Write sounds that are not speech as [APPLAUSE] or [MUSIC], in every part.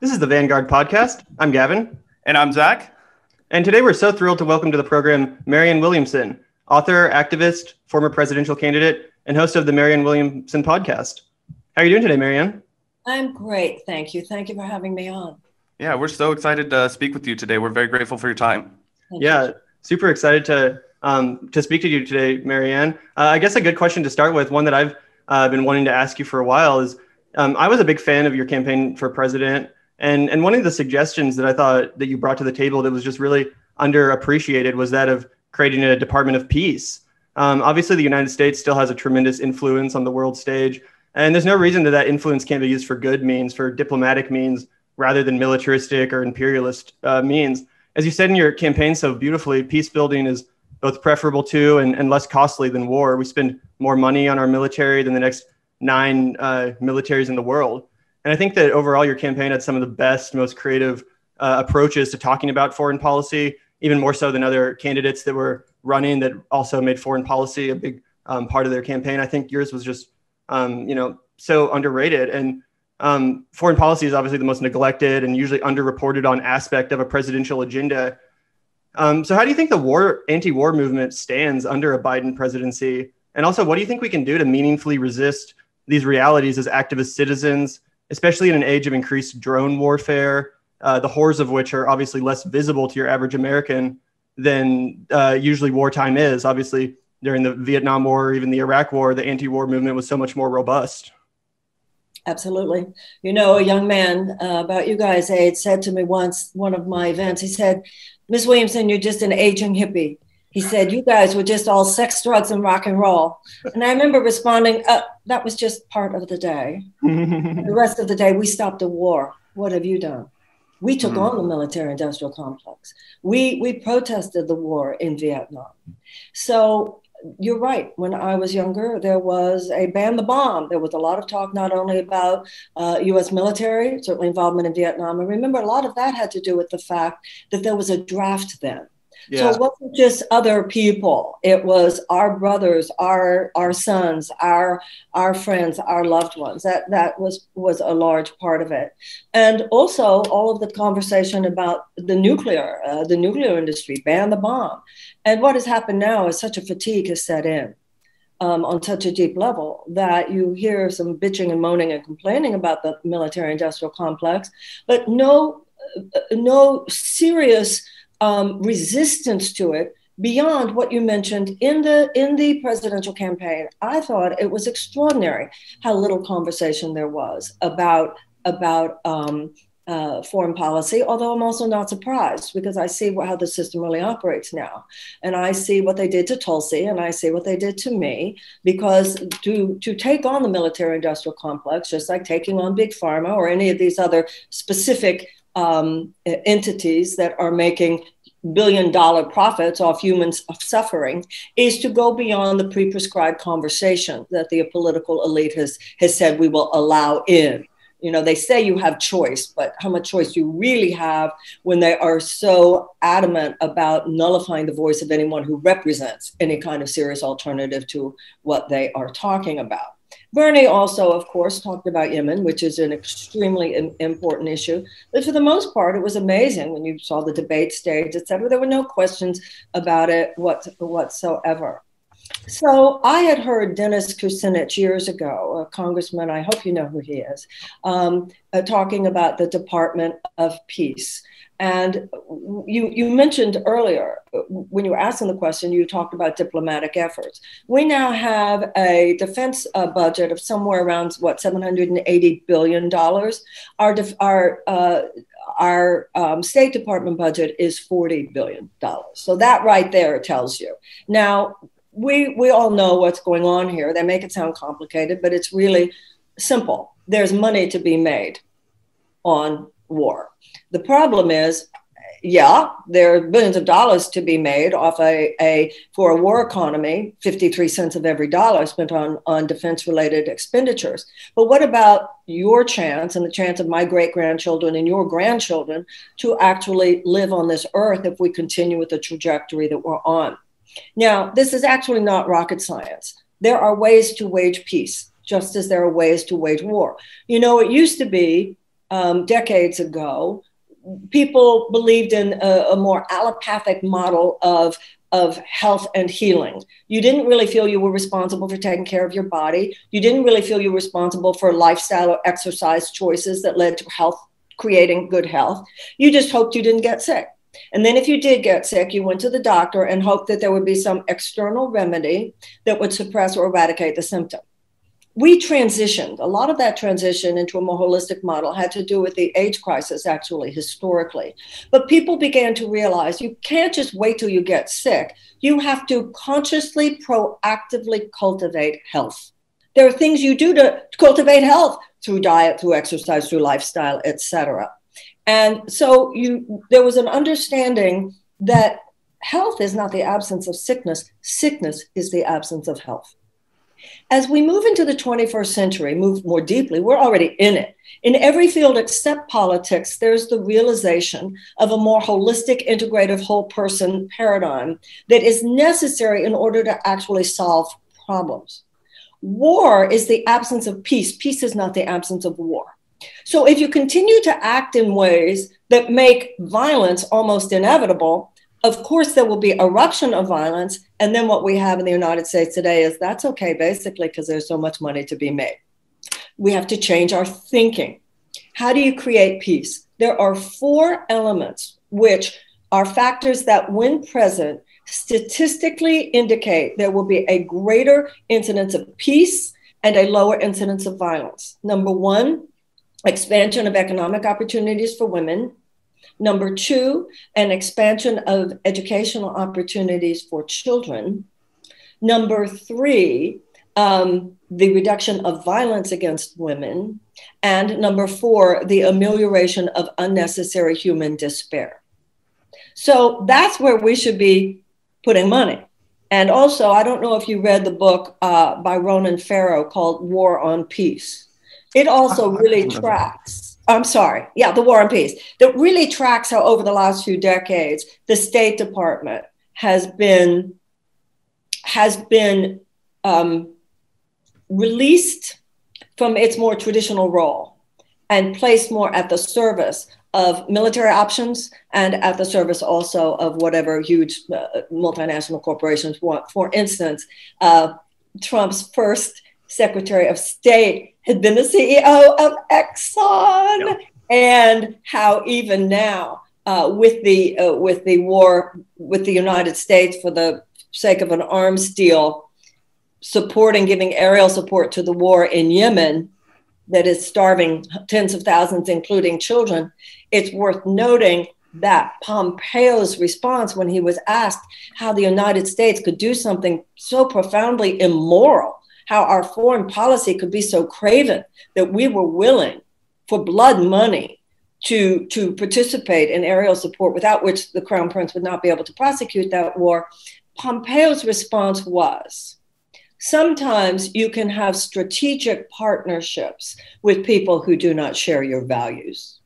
This is the Vanguard podcast. I'm Gavin. And I'm Zac. And today we're so thrilled to welcome to the program Marianne Williamson, author, activist, former presidential candidate, and host of the Marianne Williamson podcast. How are you doing today, Marianne? I'm great. Thank you. Thank you for having me on. Yeah, we're so excited to speak with you today. We're very grateful for your time. Thank yeah, you. super excited to um, to speak to you today, Marianne. Uh, I guess a good question to start with, one that I've uh, been wanting to ask you for a while, is um, I was a big fan of your campaign for president and and one of the suggestions that I thought that you brought to the table that was just really underappreciated was that of creating a Department of Peace. Um, obviously, the United States still has a tremendous influence on the world stage, and there's no reason that that influence can't be used for good means, for diplomatic means, rather than militaristic or imperialist uh, means. As you said in your campaign so beautifully, peace building is both preferable to and, and less costly than war. We spend more money on our military than the next nine uh, militaries in the world. And I think that overall, your campaign had some of the best, most creative uh, approaches to talking about foreign policy, even more so than other candidates that were running that also made foreign policy a big um, part of their campaign. I think yours was just, um, you know, so underrated. And um, foreign policy is obviously the most neglected and usually underreported on aspect of a presidential agenda. Um, so, how do you think the war, anti-war movement stands under a Biden presidency? And also, what do you think we can do to meaningfully resist these realities as activist citizens especially in an age of increased drone warfare, uh, the horrors of which are obviously less visible to your average American than uh, usually wartime is. Obviously, during the Vietnam War or even the Iraq War, the anti war movement was so much more robust. Absolutely. You know, a young man uh, about you guys' age said to me once, one of my events, he said, Miss Williamson, you're just an aging hippie. He said, You guys were just all sex, drugs, and rock and roll. And I remember responding, uh, That was just part of the day. the rest of the day, we stopped the war. What have you done? We took mm. on the military industrial complex. We, we protested the war in Vietnam. So you're right. When I was younger, there was a ban the bomb. There was a lot of talk not only about uh, U.S. military, certainly involvement in Vietnam. And remember, a lot of that had to do with the fact that there was a draft then. Yeah. So it wasn't just other people. It was our brothers, our our sons, our our friends, our loved ones. That that was was a large part of it, and also all of the conversation about the nuclear, uh, the nuclear industry, ban the bomb, and what has happened now is such a fatigue has set in. Um, on such a deep level that you hear some bitching and moaning and complaining about the military industrial complex, but no, uh, no serious um, resistance to it beyond what you mentioned in the in the presidential campaign. I thought it was extraordinary how little conversation there was about about um, uh, foreign policy although i'm also not surprised because i see how the system really operates now. And i see what they did to tulsi and i see what they did to me because to to take on the military industrial complex just like taking on big pharma or any of these other specific um, entities that are making billion dollar profits off humans suffering is to go beyond the pre-prescribed conversation that the political elite has has said we will allow in. You know they say you have choice but how much choice do you really have when they are so adamant about nullifying the voice of anyone who represents any kind of serious alternative to what they are talking about Bernie also, of course, talked about Yemen, which is an extremely important issue. But for the most part, it was amazing when you saw the debate stage, et cetera. There were no questions about it what, whatsoever. So I had heard Dennis Kucinich years ago, a congressman, I hope you know who he is, um, uh, talking about the Department of Peace. And you, you mentioned earlier, when you were asking the question, you talked about diplomatic efforts. We now have a defense uh, budget of somewhere around, what, $780 billion. Our, def- our, uh, our um, State Department budget is $40 billion. So that right there tells you. Now, we, we all know what's going on here. They make it sound complicated, but it's really simple. There's money to be made on war. The problem is, yeah, there are billions of dollars to be made off a, a for a war economy, 53 cents of every dollar spent on, on defense related expenditures. But what about your chance and the chance of my great grandchildren and your grandchildren to actually live on this earth if we continue with the trajectory that we're on? Now, this is actually not rocket science. There are ways to wage peace, just as there are ways to wage war. You know, it used to be um, decades ago, people believed in a, a, more allopathic model of of health and healing. You didn't really feel you were responsible for taking care of your body. You didn't really feel you were responsible for lifestyle or exercise choices that led to health, creating good health. You just hoped you didn't get sick. And then, if you did get sick, you went to the doctor and hoped that there would be some external remedy that would suppress or eradicate the symptom we transitioned. A lot of that transition into a more holistic model had to do with the AIDS crisis, actually, historically. But people began to realize you can't just wait till you get sick. You have to consciously, proactively cultivate health. There are things you do to cultivate health through diet, through exercise, through lifestyle, etc. And so you there was an understanding that health is not the absence of sickness, sickness is the absence of health. As we move into the 21st century, move more deeply, we're already in it. In every field except politics, there's the realization of a more holistic, integrative, whole person paradigm that is necessary in order to actually solve problems. War is the absence of peace. Peace is not the absence of war. So if you continue to act in ways that make violence almost inevitable, of course, there will be eruption of violence. And then what we have in the United States today is that's okay, basically, because there's so much money to be made. We have to change our thinking. How do you create peace? There are four elements which are factors that, when present, statistically indicate there will be a greater incidence of peace and a lower incidence of violence. Number one, expansion of economic opportunities for women. Number two, an expansion of educational opportunities for children. Number three, um, the reduction of violence against women. And number four, the amelioration of unnecessary human despair. So that's where we should be putting money. And also, I don't know if you read the book uh, by Ronan Farrow called War on Peace. It also [LAUGHS] really tracks I'm sorry, yeah, the War and Peace, that really tracks how over the last few decades the State Department has been has been um, released from its more traditional role and placed more at the service of military options and at the service also of whatever huge uh, multinational corporations want. For instance, uh, Trump's first Secretary of State had been the CEO of Exxon, yep. and how even now, uh, with the uh, with the war with the United States for the sake of an arms deal, supporting giving aerial support to the war in Yemen that is starving tens of thousands, including children. It's worth noting that Pompeo's response when he was asked how the United States could do something so profoundly immoral how our foreign policy could be so craven that we were willing for blood money to, to participate in aerial support, without which the crown prince would not be able to prosecute that war. Pompeo's response was sometimes you can have strategic partnerships with people who do not share your values,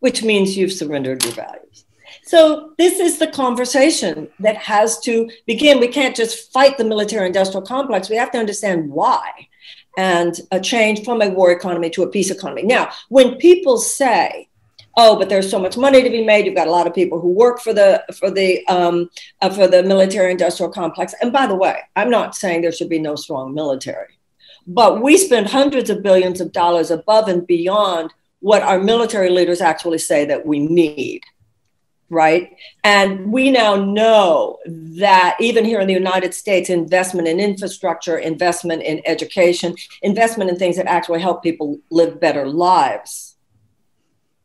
which means you've surrendered your values. So this is the conversation that has to begin. We can't just fight the military industrial complex. We have to understand why and a change from a war economy to a peace economy. Now, when people say, "Oh, but there's so much money to be made," you've got a lot of people who work for the for the um, uh, for the military industrial complex. And by the way, I'm not saying there should be no strong military, but we spend hundreds of billions of dollars above and beyond what our military leaders actually say that we need right? And we now know that even here in the United States, investment in infrastructure, investment in education, investment in things that actually help people live better lives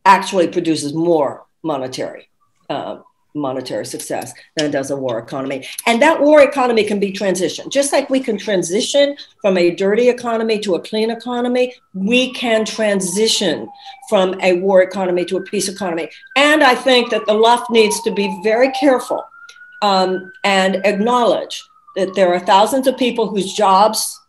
actually produces more monetary uh, monetary success than it does a war economy. And that war economy can be transitioned. Just like we can transition from a dirty economy to a clean economy, we can transition from a war economy to a peace economy. And I think that the left needs to be very careful um, and acknowledge that there are thousands of people whose jobs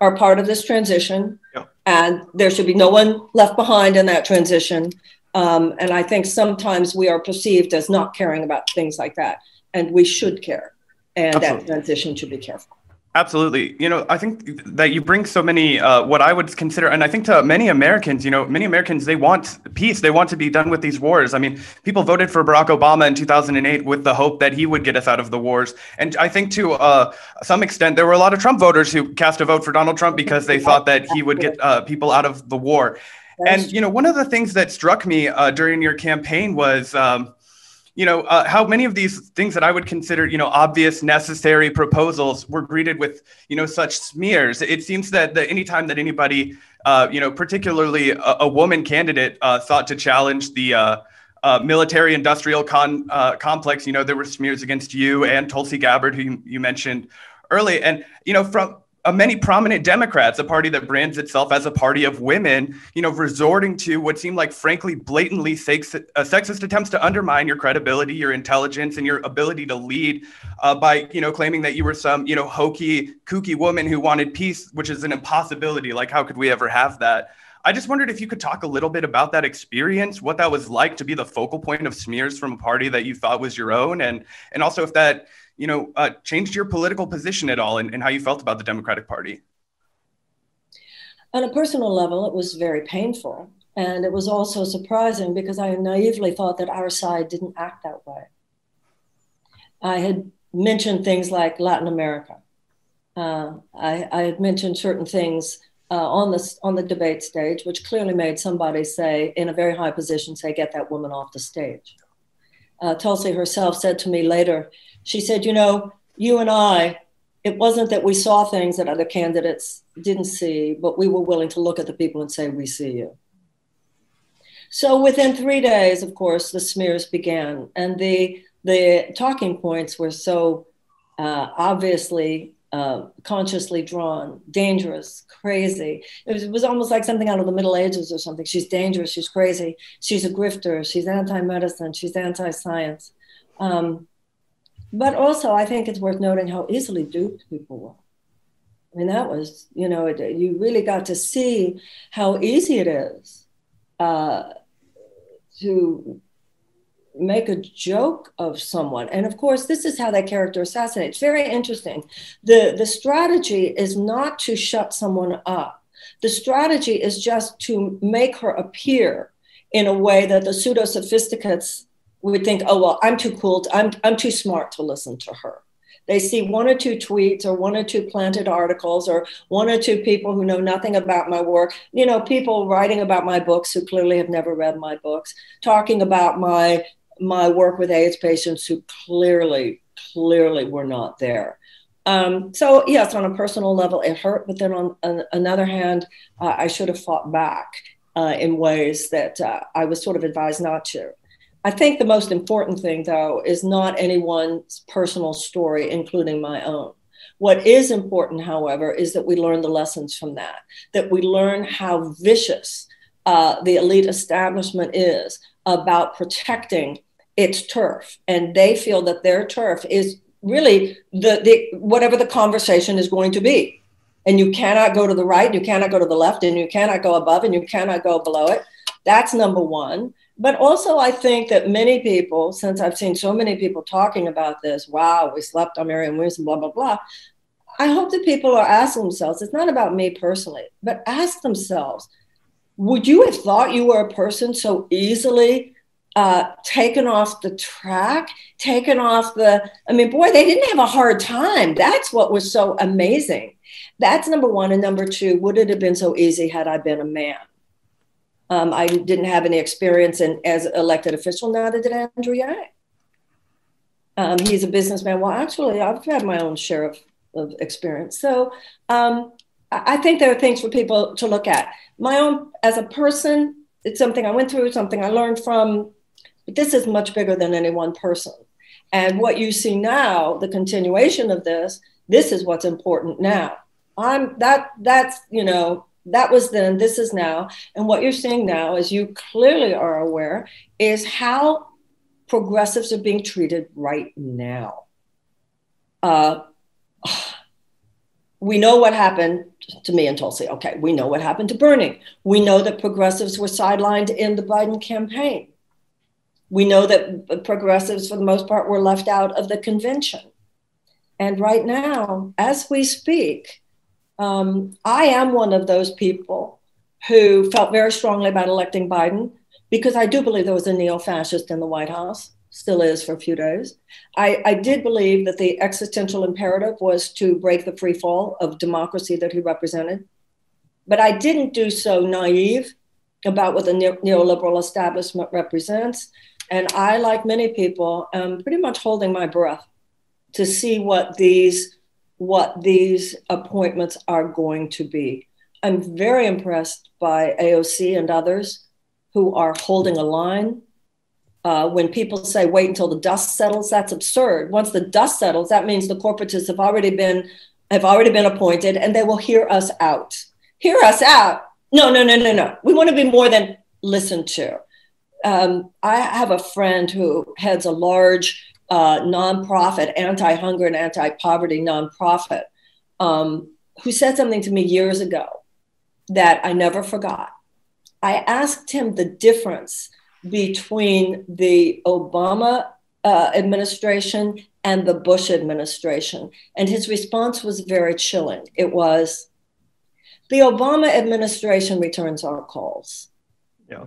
are part of this transition. Yeah. And there should be no one left behind in that transition. Um, and I think sometimes we are perceived as not caring about things like that. And we should care. And Absolutely. that transition should be careful. Absolutely. You know, I think that you bring so many, uh, what I would consider, and I think to many Americans, you know, many Americans, they want peace. They want to be done with these wars. I mean, people voted for Barack Obama in 2008 with the hope that he would get us out of the wars. And I think to uh, some extent, there were a lot of Trump voters who cast a vote for Donald Trump because they thought that he would get uh, people out of the war. And, you know, one of the things that struck me uh, during your campaign was, um, you know, uh, how many of these things that I would consider, you know, obvious, necessary proposals were greeted with, you know, such smears. It seems that, that anytime that anybody, uh, you know, particularly a, a woman candidate uh, thought to challenge the uh, uh, military industrial con- uh, complex, you know, there were smears against you and Tulsi Gabbard, who you, you mentioned early. And, you know, from uh, many prominent Democrats, a party that brands itself as a party of women, you know, resorting to what seem like, frankly, blatantly sex- uh, sexist attempts to undermine your credibility, your intelligence, and your ability to lead uh, by, you know, claiming that you were some, you know, hokey, kooky woman who wanted peace, which is an impossibility. Like, how could we ever have that? I just wondered if you could talk a little bit about that experience, what that was like to be the focal point of smears from a party that you thought was your own, and and also if that you know, uh, changed your political position at all and, and how you felt about the Democratic Party? On a personal level, it was very painful. And it was also surprising because I naively thought that our side didn't act that way. I had mentioned things like Latin America. Uh, I, I, had mentioned certain things uh, on, the, on the debate stage, which clearly made somebody say, in a very high position, say, get that woman off the stage. Uh, Tulsi herself said to me later, she said, You know, you and I, it wasn't that we saw things that other candidates didn't see, but we were willing to look at the people and say, We see you. So within three days, of course, the smears began, and the the talking points were so uh, obviously uh, consciously drawn, dangerous, crazy. It was, it was, almost like something out of the Middle Ages or something. She's dangerous, she's crazy, she's a grifter, she's anti medicine, she's anti science. Um, but also, I think it's worth noting how easily duped people were. I mean, that was, you know, it, you really got to see how easy it is uh, to make a joke of someone. And of course, this is how that character assassinates. Very interesting. The, the strategy is not to shut someone up, the strategy is just to make her appear in a way that the pseudo sophisticates would think, oh, well, I'm too cool, to, I'm, I'm too smart to listen to her. They see one or two tweets or one or two planted articles or one or two people who know nothing about my work. You know, people writing about my books who clearly have never read my books, talking about my my work with AIDS patients who clearly, clearly were not there. Um, so yes, on a personal level, it hurt. But then on, on another hand, uh, I should have fought back uh, in ways that uh, I was sort of advised not to. I think the most important thing, though, is not anyone's personal story, including my own. What is important, however, is that we learn the lessons from that, that we learn how vicious uh, the elite establishment is about protecting its turf. And they feel that their turf is really the, the whatever the conversation is going to be. And you cannot go to the right, you cannot go to the left, and you cannot go above, and you cannot go below it. That's number one but also I think that many people, since I've seen so many people talking about this, wow, we slept on Marianne Williamson, blah, blah, blah. I hope that people are asking themselves, it's not about me personally, but ask themselves, would you have thought you were a person so easily uh, taken off the track, taken off the, I mean, boy, they didn't have a hard time. That's what was so amazing. That's number one. And number two, would it have been so easy had I been a man? Um, I didn't have any experience in as elected official, neither did Andrew Yang. Um, he's a businessman. Well, actually, I've had my own share of, of experience. So um, I think there are things for people to look at. My own, as a person, it's something I went through, something I learned from, but this is much bigger than any one person. And what you see now, the continuation of this, this is what's important now. I'm that that's you know that was then, this is now. And what you're seeing now, as you clearly are aware, is how progressives are being treated right now. Uh, we know what happened to me and Tulsi. Okay, we know what happened to Bernie. We know that progressives were sidelined in the Biden campaign. We know that progressives, for the most part, were left out of the convention. And right now, as we speak, um, I am one of those people who felt very strongly about electing Biden because I do believe there was a neo fascist in the White House, still is for a few days. I, I, did believe that the existential imperative was to break the free fall of democracy that he represented. But I didn't do so naive about what the neoliberal establishment represents. And I, like many people, am pretty much holding my breath to see what these what these appointments are going to be. I'm very impressed by AOC and others who are holding a line. Uh, when people say wait until the dust settles, that's absurd. Once the dust settles, that means the corporatists have already been have already been appointed, and they will hear us out. Hear us out. No, no, no, no, no. We want to be more than listened to. Um, I have a friend who heads a large uh, nonprofit, anti hunger and anti poverty nonprofit, um, who said something to me years ago that I never forgot. I asked him the difference between the Obama uh, administration and the Bush administration. And his response was very chilling. It was the Obama administration returns our calls. Yeah.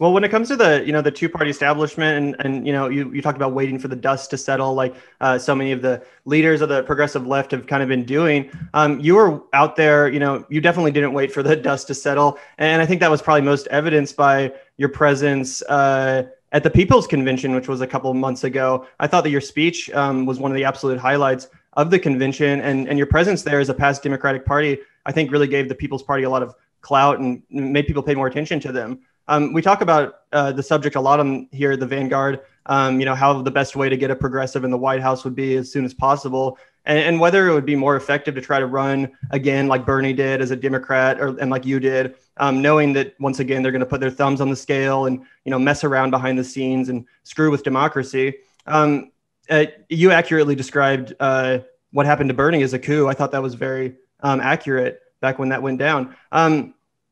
Well, when it comes to the you know the two party establishment and and you know you you talked about waiting for the dust to settle like uh, so many of the leaders of the progressive left have kind of been doing. Um, you were out there, you know, you definitely didn't wait for the [LAUGHS] dust to settle, and I think that was probably most evidenced by your presence. Uh, at the People's Convention, which was a couple of months ago, I thought that your speech um, was one of the absolute highlights of the convention, and and your presence there as a past Democratic Party, I think, really gave the People's Party a lot of clout and made people pay more attention to them. Um, we talk about uh, the subject a lot on here at the Vanguard. Um, you know how the best way to get a progressive in the White House would be as soon as possible, and, and, whether it would be more effective to try to run again like Bernie did as a Democrat, or and like you did, um, knowing that once again they're going to put their thumbs on the scale and you know mess around behind the scenes and screw with democracy. Um, uh, you accurately described uh, what happened to Bernie as a coup. I thought that was very um, accurate back when that went down.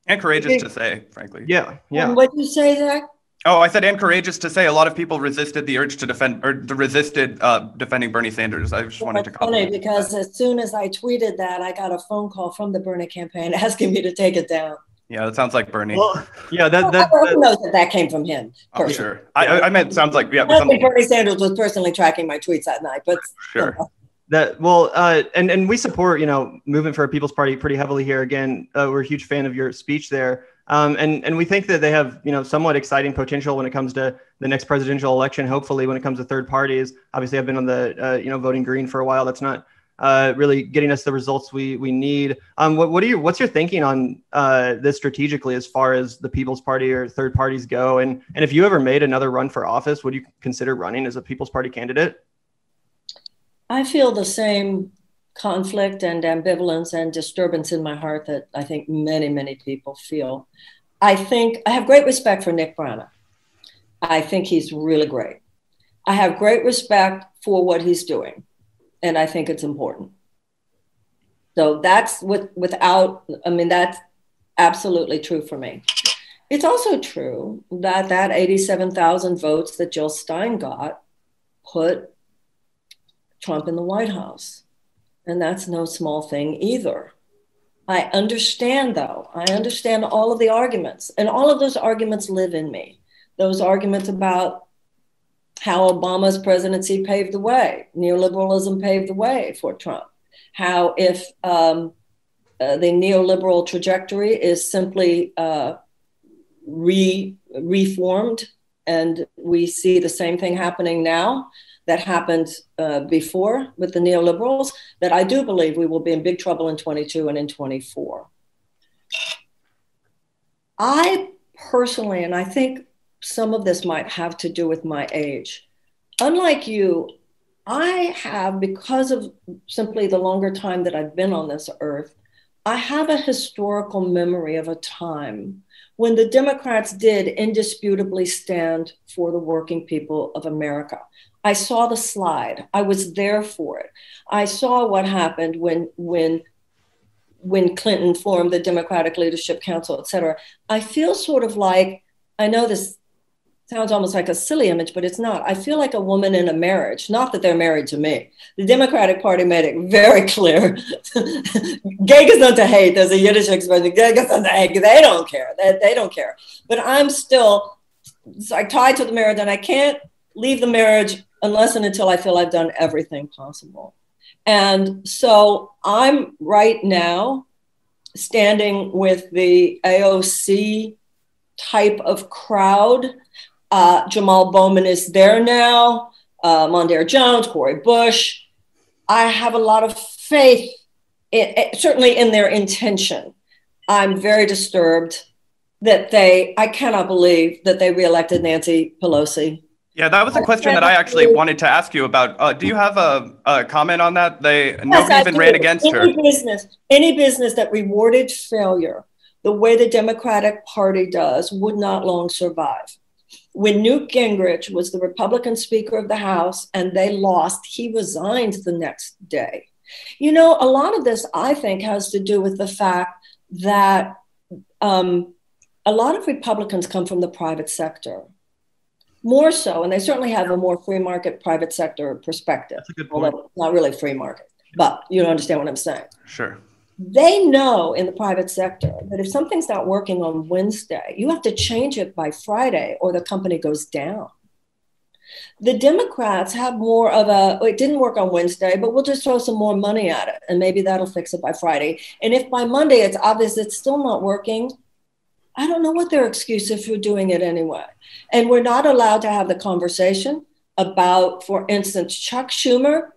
And courageous to say, frankly. Yeah, yeah. what you say, Zac? Oh, I said and courageous to say. A lot of people resisted the urge to defend or the resisted uh, defending Bernie Sanders. I just well, wanted to comment. Funny because as soon as I tweeted that, I got a phone call from the Bernie campaign [LAUGHS] asking me to take it down. Yeah, that sounds like Bernie. Well, yeah, that, that, that who knows that that came from him. Oh, sure. I, I meant sounds like yeah. I don't think Bernie Sanders was personally tracking my tweets that night, but sure. You know. That well, uh, and and we support you know movement for a People's Party pretty heavily here. Again, uh, we're a huge fan of your speech there. Um, and and we think that they have you know somewhat exciting potential when it comes to the next presidential election. Hopefully, when it comes to third parties, obviously I've been on the uh, you know voting green for a while. That's not uh, really getting us the results we we need. Um, what what are you what's your thinking on uh, this strategically as far as the People's Party or third parties go? And and if you ever made another run for office, would you consider running as a People's Party candidate? I feel the same conflict and ambivalence and disturbance in my heart that I think many, many people feel. I think I have great respect for Nick Brana. I think he's really great. I have great respect for what he's doing, and I think it's important. So that's with, without, I mean, that's absolutely true for me. It's also true that that 87,000 votes that Jill Stein got put Trump in the White House. And that's no small thing either. I understand, though, I understand all of the arguments, and all of those arguments live in me. Those arguments about how Obama's presidency paved the way, neoliberalism paved the way for Trump, how if um, uh, the neoliberal trajectory is simply uh, re- reformed, and we see the same thing happening now, that happened uh, before with the neoliberals that I do believe we will be in big trouble in 22 and in 24. I personally, and I think some of this might have to do with my age, unlike you, I have, because of simply the longer time that I've been on this earth, I have a historical memory of a time when the Democrats did indisputably stand for the working people of America. I saw the slide. I was there for it. I saw what happened when when when Clinton formed the Democratic Leadership Council, et cetera. I feel sort of like I know this sounds almost like a silly image, but it's not. I feel like a woman in a marriage, not that they're married to me. The Democratic Party made it very [LAUGHS] clear. Gay is not to hate. There's a Yiddish expression, gay is not to hate. They don't care. They, they don't care. But I'm still like tied to the marriage and I can't leave the marriage unless and until I feel I've done everything possible. And so I'm right now standing with the AOC type of crowd uh, Jamal Bowman is there now, uh, Mondaire Jones, Cori Bush. I have a lot of faith, in, certainly in their intention. I'm very disturbed that they, I cannot believe that they reelected Nancy Pelosi. Yeah, that was a question that I actually wanted to ask you about. Uh, do you have a, a, comment on that? They yes, nobody even ran against any her. Business, any business that rewarded failure the way the Democratic Party does would not long survive when Newt Gingrich was the Republican Speaker of the House and they lost, he resigned the next day. You know, a lot of this, I think, has to do with the fact that um, a lot of Republicans come from the private sector, more so, and they certainly have a more free market private sector perspective. That's a good point. not really free market, but you don't understand what I'm saying. Sure they know in the private sector that if something's not working on Wednesday, you have to change it by Friday or the company goes down. The Democrats have more of a, oh, it didn't work on Wednesday, but we'll just throw some more money at it and maybe that'll fix it by Friday. And if by Monday it's obvious it's still not working, I don't know what their excuse is for doing it anyway. And we're not allowed to have the conversation about, for instance, Chuck Schumer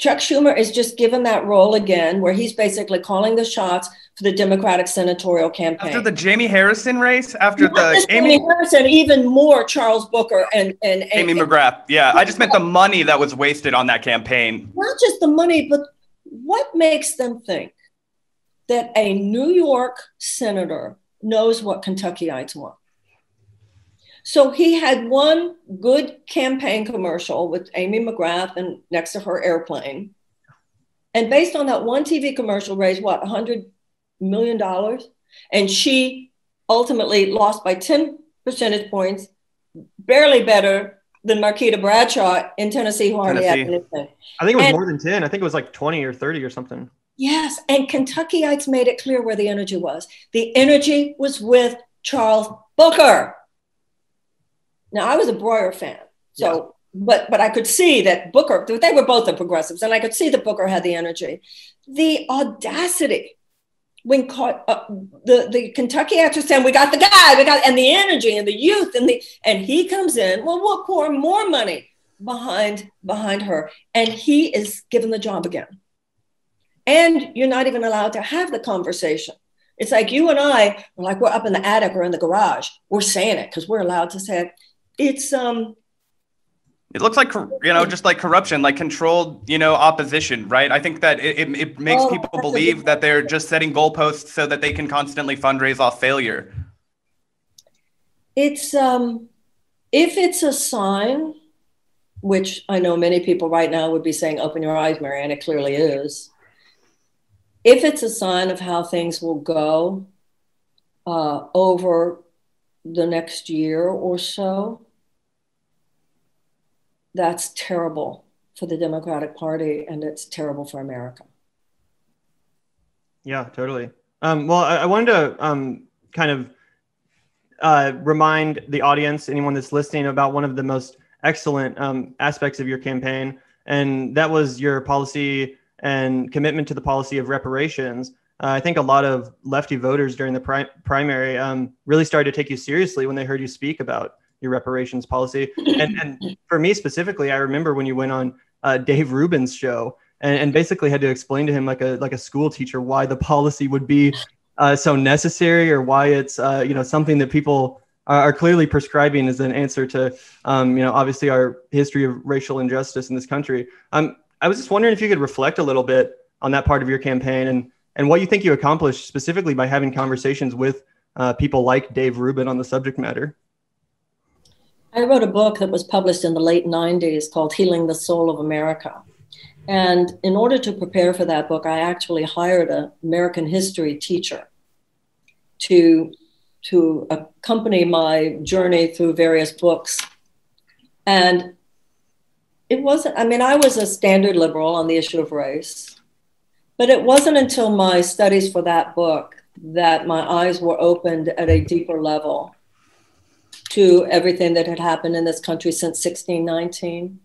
Chuck Schumer is just given that role again, where he's basically calling the shots for the Democratic senatorial campaign. After the Jamie Harrison race, after Not the Amy Harrison, even more Charles Booker and and, and Amy McGrath. Yeah, I just meant the money that was wasted on that campaign. Not just the money, but what makes them think that a New York senator knows what Kentuckyites want? So he had one good campaign commercial with Amy McGrath and next to her airplane. And based on that one TV commercial, raised what, $100 million? And she ultimately lost by 10 percentage points, barely better than Marquita Bradshaw in Tennessee, who hardly had anything. I think it was and, more than 10. I think it was like 20 or 30 or something. Yes. And Kentuckyites made it clear where the energy was. The energy was with Charles Booker. Now I was a Broihier fan, so but but I could see that Booker. They were both the progressives, and I could see that Booker had the energy, the audacity when caught uh, the the Kentucky actor saying we got the guy, we got and the energy and the youth and the and he comes in. Well, we'll pour more money behind behind her, and he is given the job again. And you're not even allowed to have the conversation. It's like you and I, like we're up in the attic or in the garage. We're saying it because we're allowed to say it. It's um it looks like you know just like corruption like controlled you know opposition right? I think that it, it, makes oh, people believe that they're just setting goalposts so that they can constantly fundraise off failure. It's um if it's a sign which i know many people right now would be saying open your eyes marianne. It clearly is if it's a sign of how things will go uh, over the next year or so that's terrible for the Democratic Party and it's terrible for America. Yeah, totally. Um, well, I, I, wanted to um, kind of uh, remind the audience, anyone that's listening, about one of the most excellent um, aspects of your campaign, and that was your policy and commitment to the policy of reparations. Uh, I think a lot of lefty voters during the pri- primary um, really started to take you seriously when they heard you speak about your reparations policy. And, and for me specifically, I remember when you went on uh, Dave Rubin's show and, and, basically had to explain to him like a like a school teacher why the policy would be uh, so necessary or why it's uh, you know something that people are, clearly prescribing as an answer to um, you know obviously our history of racial injustice in this country. Um, I was just wondering if you could reflect a little bit on that part of your campaign and and what you think you accomplished specifically by having conversations with uh, people like Dave Rubin on the subject matter. I wrote a book that was published in the late 90s called Healing the Soul of America. And in order to prepare for that book, I actually hired an American history teacher to to accompany my journey through various books. And it wasn't, I mean, I was a standard liberal on the issue of race, but it wasn't until my studies for that book that my eyes were opened at a deeper level to everything that had happened in this country since 1619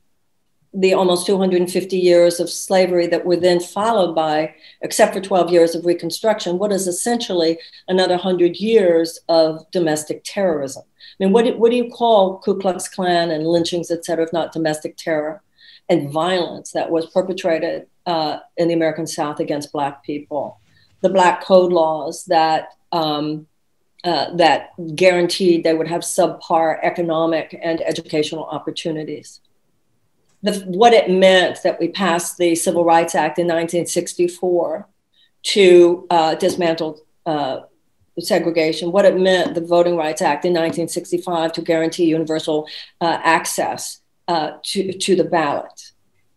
the almost 250 years of slavery that were then followed by, except for 12 years of Reconstruction, what is essentially another 100 years of domestic terrorism. I mean, what do, what do you call Ku Klux Klan and lynchings, et cetera, if not domestic terror and violence that was perpetrated uh, in the American South against Black people? The Black Code laws that um, uh, that guaranteed they would have subpar economic and educational opportunities the, what it meant that we passed the Civil Rights Act in 1964 to uh, dismantle uh, segregation, what it meant, the Voting Rights Act in 1965 to guarantee universal uh, access uh, to, to the ballot,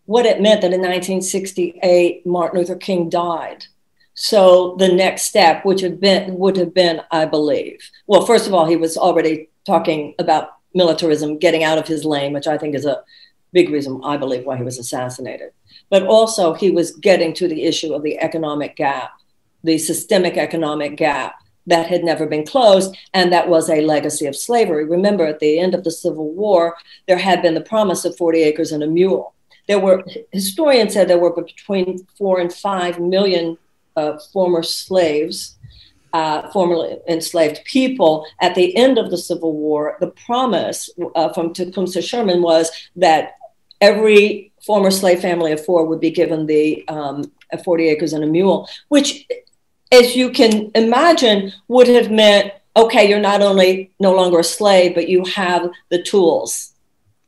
what it meant that in 1968 Martin Luther King died. So the next step, which been would have been, I believe, well, first of all, he was already talking about militarism getting out of his lane, which I think is a big reason I believe why he was assassinated. But also, he was getting to the issue of the economic gap, the systemic economic gap that had never been closed, and that was a legacy of slavery. Remember, at the end of the Civil War, there had been the promise of 40 acres and a mule. There were historians said there were between four and five million uh, former slaves uh, formerly enslaved people at the end of the Civil War, the promise uh, from Tecumseh Sherman was that every former slave family of four would be given the um, 40 acres and a mule, which, as you can imagine, would have meant okay, you're not only no longer a slave, but you have the tools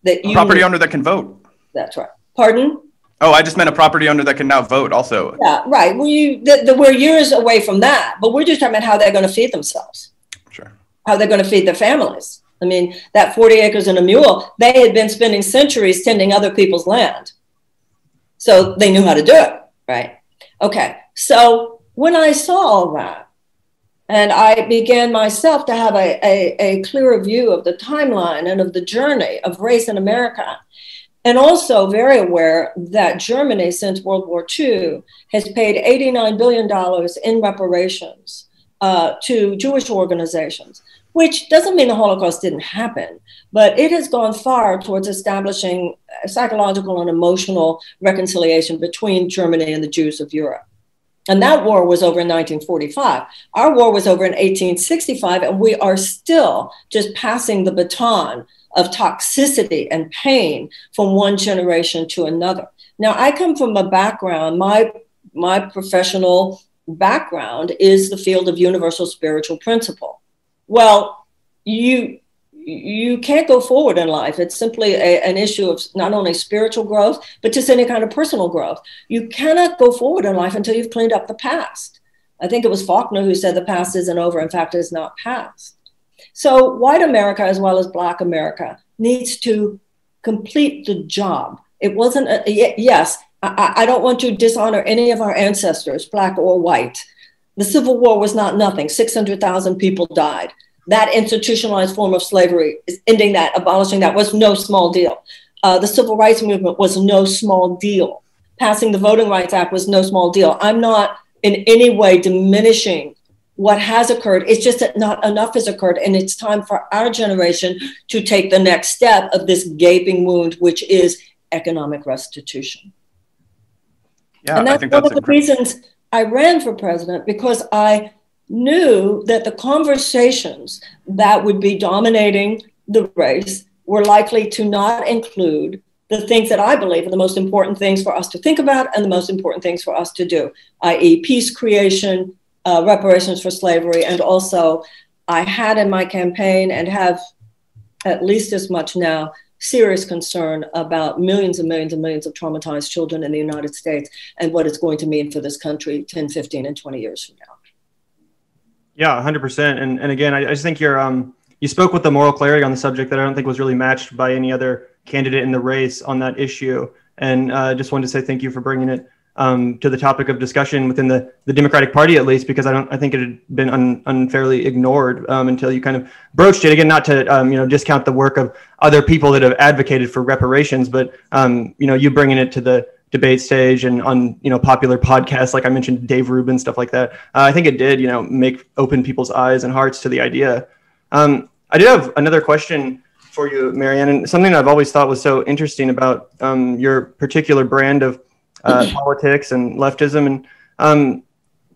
that you. A property owner that can vote. That's right. Pardon? Oh, I just meant a property owner that can now vote also. Yeah, right. Well, you, the, the, we're years away from that, but we're just talking about how they're going to feed themselves. Sure. How they're going to feed their families. I mean, that 40 acres and a mule, they had been spending centuries tending other people's land. So they knew how to do it, right? Okay. So when I saw all that, and I began myself to have a, a, a clearer view of the timeline and of the journey of race in America, and also very aware that Germany, since World War II, has paid $89 billion in reparations uh, to Jewish organizations which doesn't mean the Holocaust didn't happen, but it has gone far towards establishing psychological and emotional reconciliation between Germany and the Jews of Europe. And that war was over in 1945. Our war was over in 1865, and we are still just passing the baton of toxicity and pain from one generation to another. Now, I come from a background, my, my professional background is the field of universal spiritual principle well, you you can't go forward in life. It's simply a, an issue of not only spiritual growth, but just any kind of personal growth. You cannot go forward in life until you've cleaned up the past. I think it was Faulkner who said the past isn't over. In fact, it's not past. So, white America, as well as Black America, needs to complete the job. It wasn't, a, yes, I, I don't want to dishonor any of our ancestors, Black or white. The Civil War was not nothing. 600,000 people died. That institutionalized form of slavery, is ending that, abolishing that, was no small deal. Uh, the civil rights movement was no small deal. Passing the Voting Rights Act was no small deal. I'm not in any way diminishing what has occurred. It's just that not enough has occurred. And it's time for our generation to take the next step of this gaping wound, which is economic restitution. Yeah, and that's, that's one of the reasons I ran for president because I knew that the conversations that would be dominating the race were likely to not include the things that I believe are the most important things for us to think about and the most important things for us to do, i.e., peace creation, uh, reparations for slavery, and also I had in my campaign and have at least as much now serious concern about millions and millions and millions of traumatized children in the United States and what it's going to mean for this country 10, 15, and 20 years from now. Yeah, 100%. And, and again, I, I just think you're, um, you spoke with the moral clarity on the subject that I don't think was really matched by any other candidate in the race on that issue. And uh, just wanted to say thank you for bringing it um, to the topic of discussion within the, the Democratic Party, at least, because I don't I think it had been un, unfairly ignored um, until you kind of broached it again. Not to um, you know discount the work of other people that have advocated for reparations, but um, you know you bringing it to the debate stage and on you know popular podcasts like I mentioned Dave Rubin stuff like that. Uh, I think it did you know make open people's eyes and hearts to the idea. Um, I did have another question for you, Marianne, and something I've always thought was so interesting about um, your particular brand of uh, [CLEARS THROAT] politics and leftism. And um,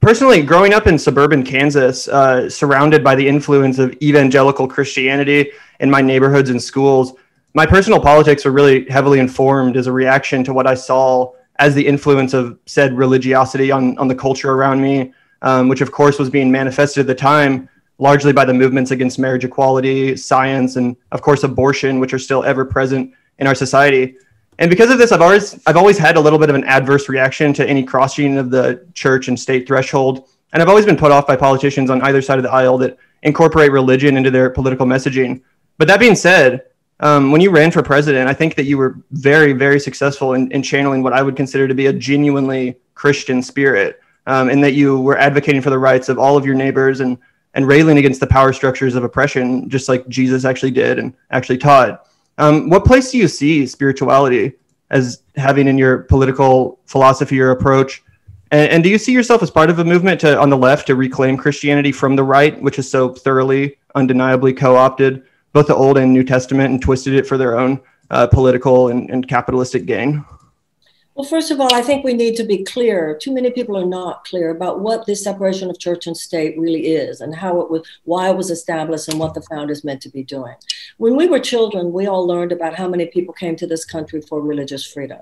personally, growing up in suburban Kansas, uh, surrounded by the influence of evangelical Christianity in my neighborhoods and schools, my personal politics were really heavily informed as a reaction to what I saw as the influence of said religiosity on, on the culture around me, um, which of course was being manifested at the time largely by the movements against marriage equality, science, and of course abortion, which are still ever present in our society. And because of this, I've always I've always had a little bit of an adverse reaction to any crossing of the church and state threshold, and I've always been put off by politicians on either side of the aisle that incorporate religion into their political messaging. But that being said, um, when you ran for president, I think that you were very, very successful in, in channeling what I would consider to be a genuinely Christian spirit, um, and that you were advocating for the rights of all of your neighbors and and railing against the power structures of oppression, just like Jesus actually did and actually taught. Um, what place do you see spirituality as having in your political philosophy or approach? And, and, do you see yourself as part of a movement to, on the left to reclaim Christianity from the right, which is so thoroughly, undeniably co opted both the Old and New Testament and twisted it for their own uh, political and, and capitalistic gain? Well, first of all, I think we need to be clear. Too many people are not clear about what the separation of church and state really is and how it was, why it was established and what the founders meant to be doing. When we were children, we all learned about how many people came to this country for religious freedom.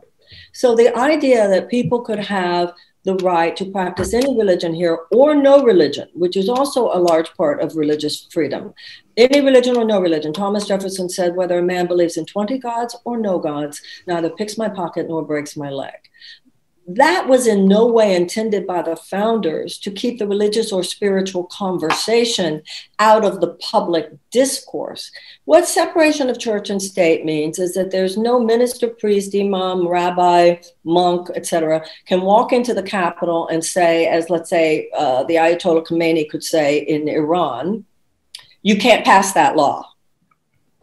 So the idea that people could have the right to practice any religion here or no religion, which is also a large part of religious freedom. Any religion or no religion. Thomas Jefferson said, whether a man believes in 20 gods or no gods, neither picks my pocket nor breaks my leg that was in no way intended by the founders to keep the religious or spiritual conversation out of the public discourse. What separation of church and state means is that there's no minister, priest, imam, rabbi, monk, etc., can walk into the Capitol and say, as let's say uh, the Ayatollah Khomeini could say in Iran, you can't pass that law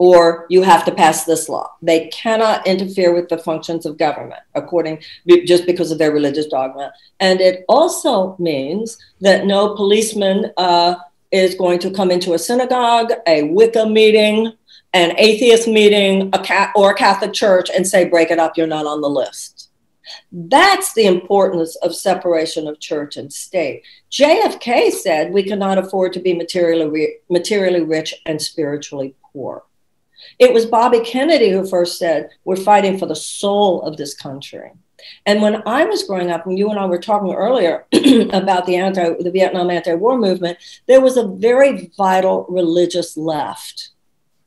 or you have to pass this law. They cannot interfere with the functions of government according just because of their religious dogma. And it also means that no policeman uh, is going to come into a synagogue, a Wicca meeting, an atheist meeting, a cat or a Catholic church and say, break it up, you're not on the list. That's the importance of separation of church and state. JFK said we cannot afford to be materially, materially rich and spiritually poor. It was Bobby Kennedy who first said, We're fighting for the soul of this country. And when I was growing up, and you and I were talking earlier [CLEARS THROAT] about the anti, the Vietnam anti-war movement, there was a very vital religious left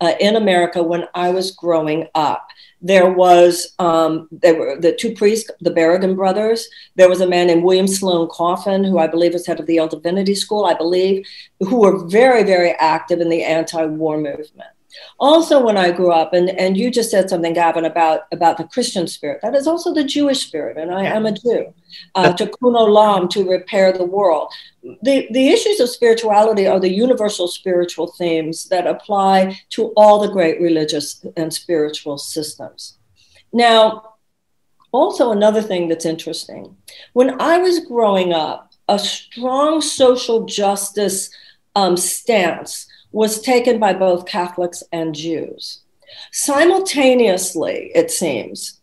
uh, in America when I was growing up. There was um, there were the two priests, the Berrigan brothers. There was a man named William Sloane Coffin, who I believe was head of the Yale Divinity School, I believe, who were very, very active in the anti-war movement. Also, when I grew up, and, and you just said something, Gavin, about, about the Christian spirit, that is also the Jewish spirit, and I am a Jew. Uh, Tikkun Olam, to repair the world. The, the issues of spirituality are the universal spiritual themes that apply to all the great religious and spiritual systems. Now, also, another thing that's interesting when I was growing up, a strong social justice um, stance was taken by both Catholics and Jews. Simultaneously, it seems,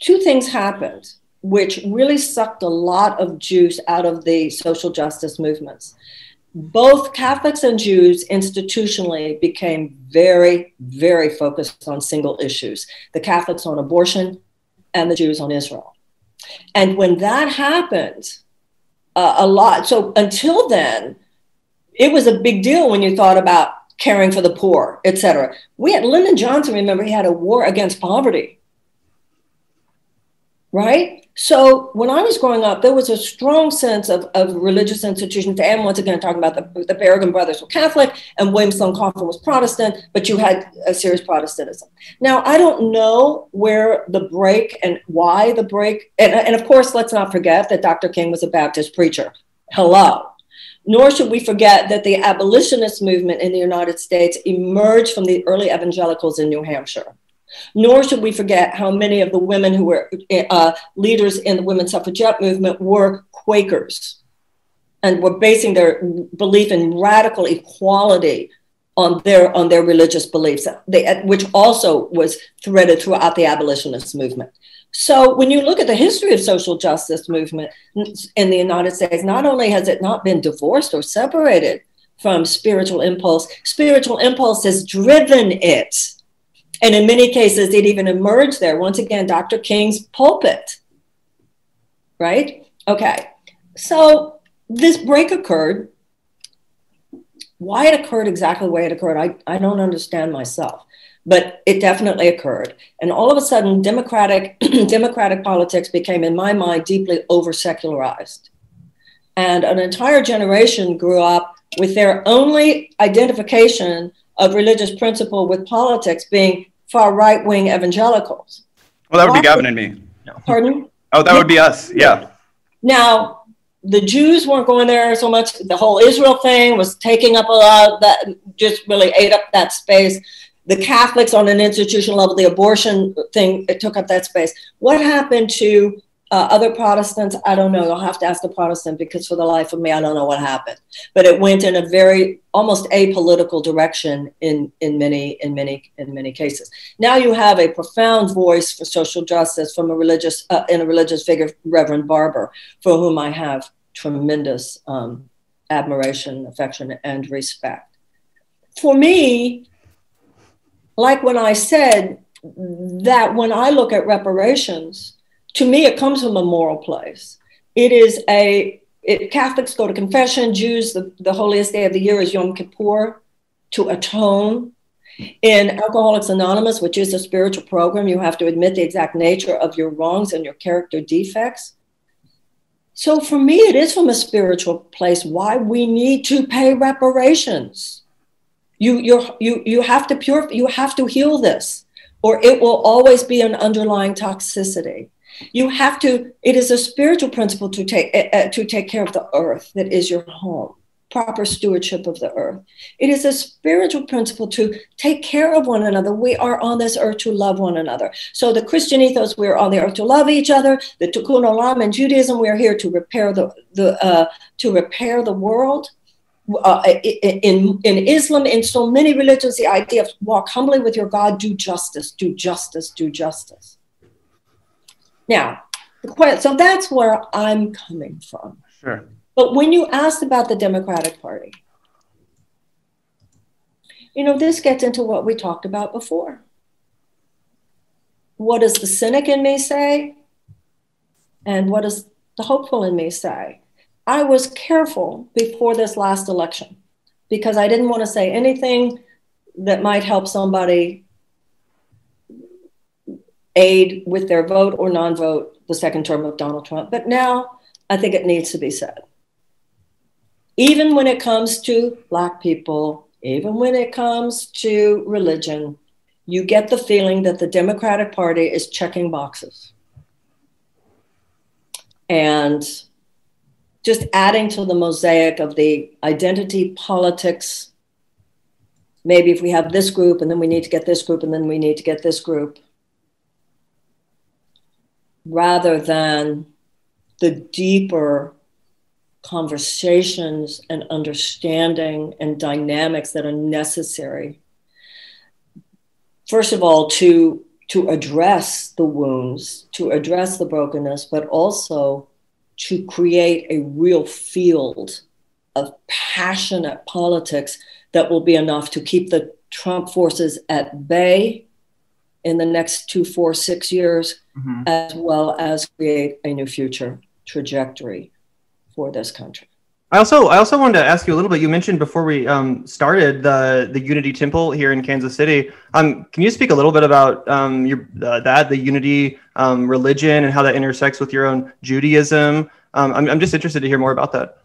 two things happened which really sucked a lot of juice out of the social justice movements. Both Catholics and Jews institutionally became very, very focused on single issues the Catholics on abortion and the Jews on Israel. And when that happened, uh, a lot, so until then, it was a big deal when you thought about caring for the poor, et cetera. We had Lyndon Johnson, remember, he had a war against poverty. right? So when I was growing up, there was a strong sense of, of religious institutions. And once again, talking about the, the Berrigan brothers were Catholic and William Sloane Coffin was Protestant, but you had a serious Protestantism. Now, I don't know where the break and why the break, and, and of course, let's not forget that Dr. King was a Baptist preacher. Hello. Nor should we forget that the abolitionist movement in the United States emerged from the early evangelicals in New Hampshire. Nor should we forget how many of the women who were uh, leaders in the women's suffragette movement were Quakers and were basing their belief in radical equality on their on their religious beliefs, they, which also was threaded throughout the abolitionist movement. So when you look at the history of social justice movement in the United States, not only has it not been divorced or separated from spiritual impulse, spiritual impulse has driven it and in many cases, it even emerged there. Once again, Dr. King's pulpit. Right? Okay. So this break occurred. Why it occurred exactly the way it occurred, I, I don't understand myself. But it definitely occurred. And all of a sudden, democratic [CLEARS THROAT] democratic politics became, in my mind, deeply over secularized. And an entire generation grew up with their only identification of religious principle with politics being far right wing evangelicals. Well, that would be Gavin and me. Pardon? Oh, that would be us. Yeah. Now, the Jews weren't going there so much. The whole Israel thing was taking up a lot of that, just really ate up that space. The Catholics on an institutional level, the abortion thing, it took up that space. What happened to uh, other Protestants, I don't know. You'll have to ask a Protestant because for the life of me, I don't know what happened. But it went in a very almost apolitical direction in, in many in many in many cases. Now you have a profound voice for social justice from a religious uh, in a religious figure, Reverend Barber, for whom I have tremendous um, admiration, affection, and respect. For me, like when I said that when I look at reparations to me, it comes from a moral place. It is a, it, Catholics go to confession, Jews, the, the holiest day of the year is Yom Kippur to atone. In Alcoholics Anonymous, which is a spiritual program, you have to admit the exact nature of your wrongs and your character defects. So for me, it is from a spiritual place why we need to pay reparations. You, you you, you have to purify, you have to heal this, or it will always be an underlying toxicity. You have to, it is a spiritual principle to take, uh, to take care of the earth that is your home, proper stewardship of the earth. It is a spiritual principle to take care of one another. We are on this earth to love one another. So the Christian ethos, we're on the earth to love each other. The Tikkun Olam in Judaism, we're here to repair the, the uh, to repair the world. Uh, in in Islam, in so many religions, the idea of walk humbly with your God, do justice, do justice, do justice. Now, so that's where I'm coming from. Sure. But when you asked about the Democratic Party, you know, this gets into what we talked about before. What does the cynic in me say? And what does the hopeful in me say? I was careful before this last election because I didn't want to say anything that might help somebody aid with their vote or non vote the second term of Donald Trump. But now I think it needs to be said. Even when it comes to Black people, even when it comes to religion, you get the feeling that the Democratic Party is checking boxes. And just adding to the mosaic of the identity politics. Maybe if we have this group and then we need to get this group and then we need to get this group, rather than the deeper conversations and understanding and dynamics that are necessary first of all to to address the wounds to address the brokenness but also to create a real field of passionate politics that will be enough to keep the trump forces at bay in the next two, four, six years, mm-hmm. as well as create a new future trajectory for this country. I also I also wanted to ask you a little bit. You mentioned before we um, started the the Unity Temple here in Kansas City. Um, can you speak a little bit about um, your uh, that the Unity um, religion and how that intersects with your own Judaism? Um, I'm I'm just interested to hear more about that.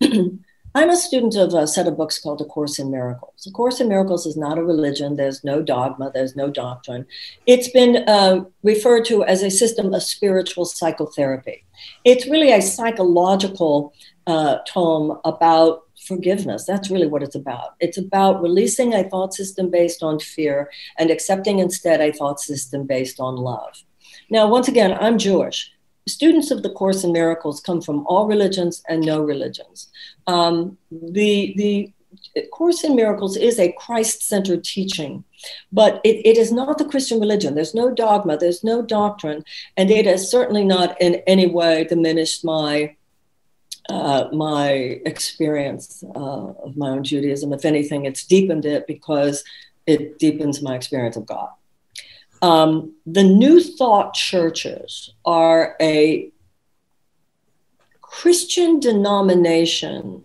[CLEARS THROAT] I'm a student of a set of books called A Course in Miracles. A Course in Miracles is not a religion. There's no dogma. There's no doctrine. It's been uh, referred to as a system of spiritual psychotherapy. It's really a psychological uh, tome about forgiveness. That's really what it's about. It's about releasing a thought system based on fear and accepting instead a thought system based on love. Now, once again, I'm Jewish. Students of the Course in Miracles come from all religions and no religions. Um, the, the Course in Miracles is a Christ centered teaching, but it, it is not the Christian religion. There's no dogma, there's no doctrine, and it has certainly not in any way diminished my uh, my experience uh, of my own Judaism. If anything, it's deepened it because it deepens my experience of God. Um, the New Thought churches are a Christian denomination,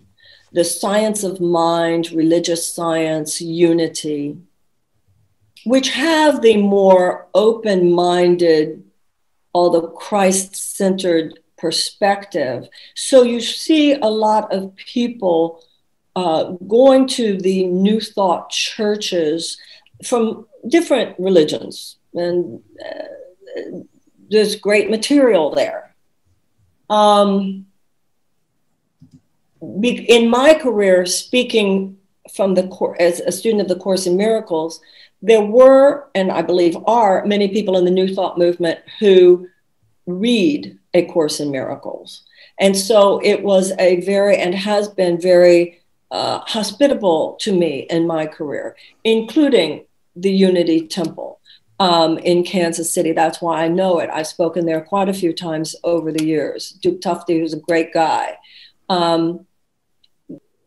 the science of mind, religious science, unity, which have the more open minded, although Christ centered perspective. So you see a lot of people uh, going to the New Thought churches from different religions, and uh, there's great material there. Um, in my career, speaking from the as a student of the Course in Miracles, there were, and I believe are, many people in the New Thought movement who read A Course in Miracles. And so it was a very, and has been very uh, hospitable to me in my career, including the Unity Temple um, in Kansas City. That's why I know it. I've spoken there quite a few times over the years. Duke Tufty, who's a great guy. Um,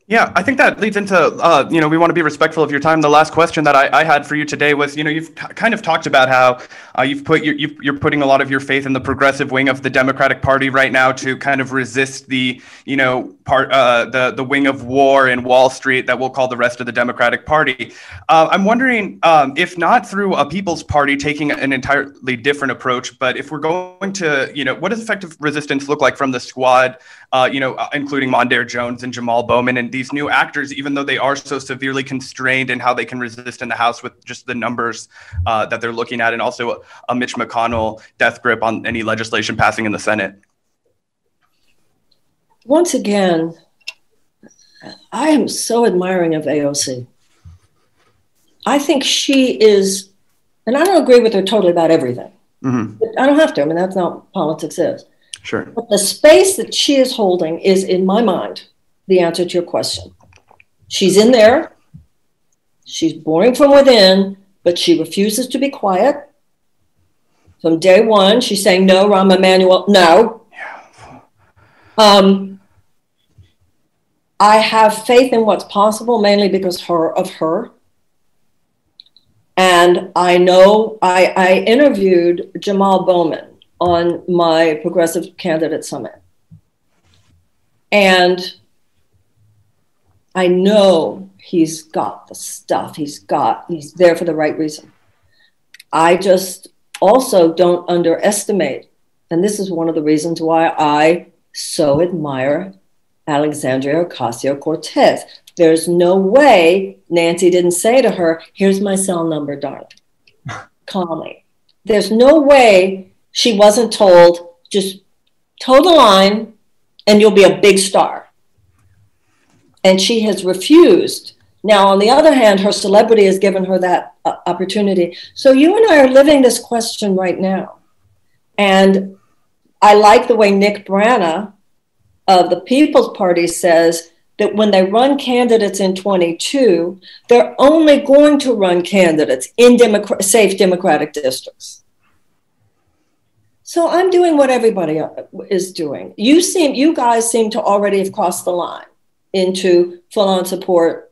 yeah, I think that leads into, uh, you know, we want to be respectful of your time. The last question that I, I had for you today was, you know, you've t- kind of talked about how uh, you've put your, you are putting a lot of your faith in the progressive wing of the Democratic Party right now to kind of resist the, you know, part uh, the the wing of war in Wall Street that we'll call the rest of the Democratic Party. Uh, I'm wondering um, if not through a People's Party taking an entirely different approach, but if we're going to, you know, what does effective resistance look like from the squad? uh, you know, uh, including Mondaire Jones and Jamal Bowman and these new actors, even though they are so severely constrained in how they can resist in the House with just the numbers uh, that they're looking at, and also a Mitch McConnell death grip on any legislation passing in the Senate. Once again, I am so admiring of AOC. I think she is, and I don't agree with her totally about everything. Mm-hmm. I don't have to. I mean, that's not what politics is. Sure. But the space that she is holding is, in my mind, the answer to your question. She's in there. She's boring from within, but she refuses to be quiet. From day one, she's saying, No, Rahm Emanuel, no. Yeah. Um, I have faith in what's possible, mainly because her, of her. And I know I, I interviewed Jamal Bowman on my progressive candidate summit. And I know he's got the stuff, he's got, he's there for the right reason. I just also don't underestimate, and this is one of the reasons why I so admire Alexandria Ocasio Cortez. There's no way Nancy didn't say to her, Here's my cell number, darling. [LAUGHS] Call me. There's no way she wasn't told, just toe the line and you'll be a big star. And she has refused. Now, on the other hand, her celebrity has given her that uh, opportunity. So you and I are living this question right now. And I like the way Nick Brana of the People's Party says that when they run candidates in 22, they're only going to run candidates in safe Democratic districts. So I'm doing what everybody uh, is doing. You seem, you guys seem to already have crossed the line into full on support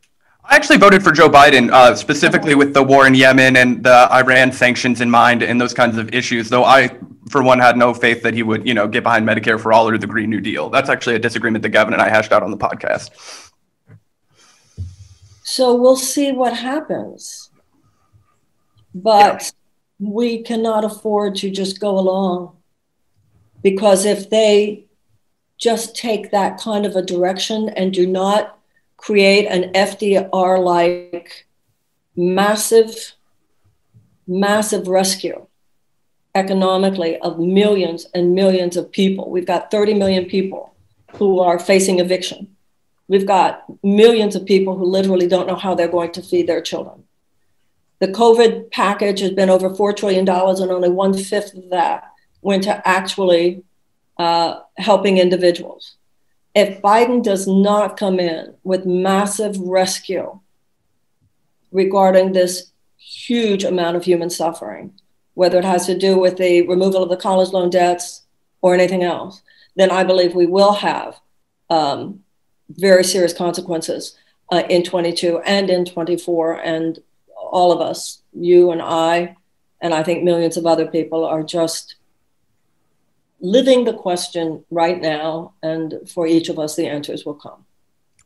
I actually voted for Joe Biden, uh, specifically with the war in Yemen and the Iran sanctions in mind and those kinds of issues. Though I, for one, had no faith that he would, you know, get behind Medicare for all or the Green New Deal. That's actually a disagreement that Gavin and I hashed out on the podcast. So we'll see what happens. But yeah. we cannot afford to just go along because if they just take that kind of a direction and do not create an FDR like massive, massive rescue economically of millions and millions of people. We've got 30 million people who are facing eviction. We've got millions of people who literally don't know how they're going to feed their children. The COVID package has been over $4 trillion, and only one fifth of that went to actually uh, helping individuals. If Biden does not come in with massive rescue regarding this huge amount of human suffering, whether it has to do with the removal of the college loan debts or anything else, then I believe we will have um, very serious consequences uh, in 22 and in 24. And all of us, you and I, and I think millions of other people, are just living the question right now, and for each of us, the answers will come.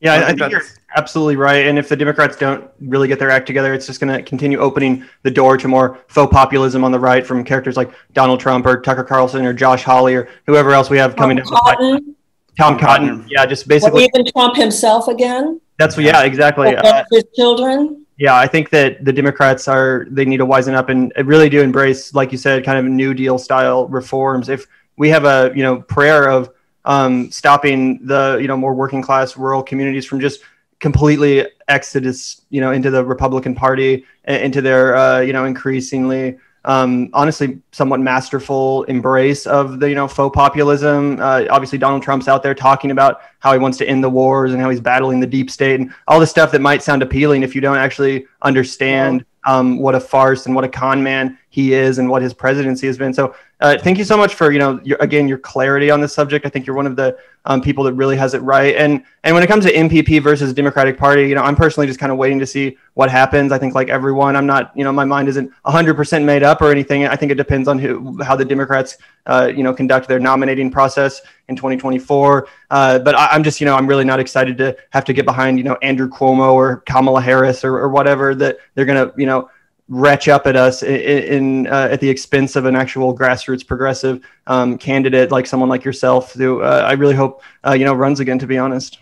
Yeah, I, I think you're absolutely right. And if the Democrats don't really get their act together, it's just going to continue opening the door to more faux populism on the right from characters like Donald Trump or Tucker Carlson or Josh Hawley or whoever else we have coming Tom down. Cotton. Tom Cotton. Yeah, just basically. Well, even Trump himself again. That's what, yeah, exactly. Uh, his children. Yeah, I think that the Democrats are they need to wisen up and really do embrace, like you said, kind of New Deal style reforms. If we have a you know prayer of um, stopping the you know more working class rural communities from just completely exodus you know into the Republican Party into their uh, you know increasingly um, honestly somewhat masterful embrace of the you know faux populism. Uh, obviously, Donald Trump's out there talking about how he wants to end the wars and how he's battling the deep state and all the stuff that might sound appealing if you don't actually understand um, what a farce and what a con man he is and what his presidency has been. So uh, thank you so much for you know your, again your clarity on this subject. I think you're one of the um, people that really has it right. And and when it comes to MPP versus Democratic Party, you know I'm personally just kind of waiting to see what happens. I think like everyone, I'm not you know my mind isn't 100% made up or anything. I think it depends on who how the Democrats uh, you know conduct their nominating process in 2024. Uh, but I, am just you know I'm really not excited to have to get behind you know Andrew Cuomo or Kamala Harris or, or whatever that they're gonna you know retch up at us in, in uh, at the expense of an actual grassroots progressive um, candidate like someone like yourself who uh, I really hope uh, you know runs again to be honest.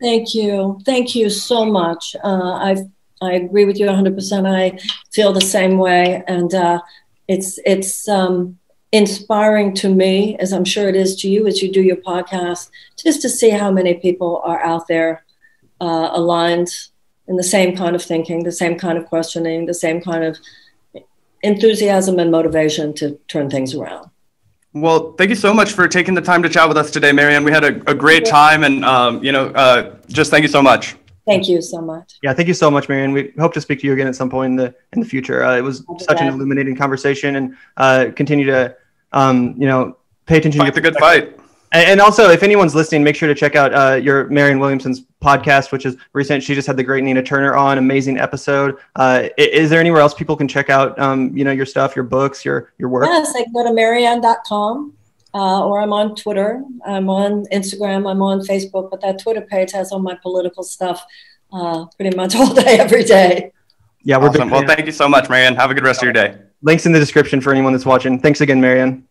Thank you. Thank you so much. Uh, I I agree with you 100% I feel the same way. And uh, it's it's um, inspiring to me as I'm sure it is to you as you do your podcast just to see how many people are out there uh, aligned and the same kind of thinking, the same kind of questioning, the same kind of enthusiasm and motivation to turn things around. Well, thank you so much for taking the time to chat with us today, Marianne. We had a, a great time, and um, you know, uh, just thank you so much. Thank you so much. Yeah, thank you so much, Marianne. We hope to speak to you again at some point in the in the future. Uh, it was such an illuminating conversation, and uh, continue to, um, you know, pay attention. Fight to the good fight. And also, if anyone's listening, make sure to check out uh, your Marianne Williamson's podcast, which is recent. She just had the great Nina Turner on, amazing episode. Uh, is there anywhere else people can check out, um, you know, your stuff, your books, your your work? Yes, I go to marianne.com uh, or I'm on Twitter, I'm on Instagram, I'm on Facebook, but that Twitter page has all my political stuff uh, pretty much all day, every day. Yeah, we're awesome. Well, thank you so much, Marianne. Have a good rest of your day. Links in the description for anyone that's watching. Thanks again, Marianne.